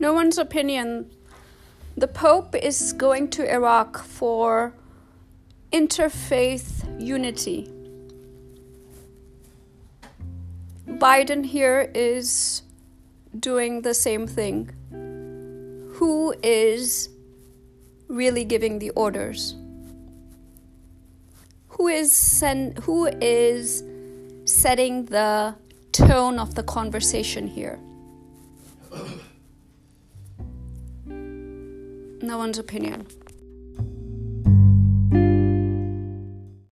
no one's opinion. The Pope is going to Iraq for interfaith unity. Biden here is doing the same thing. Who is really giving the orders? Who is who is setting the tone of the conversation here? No one's opinion.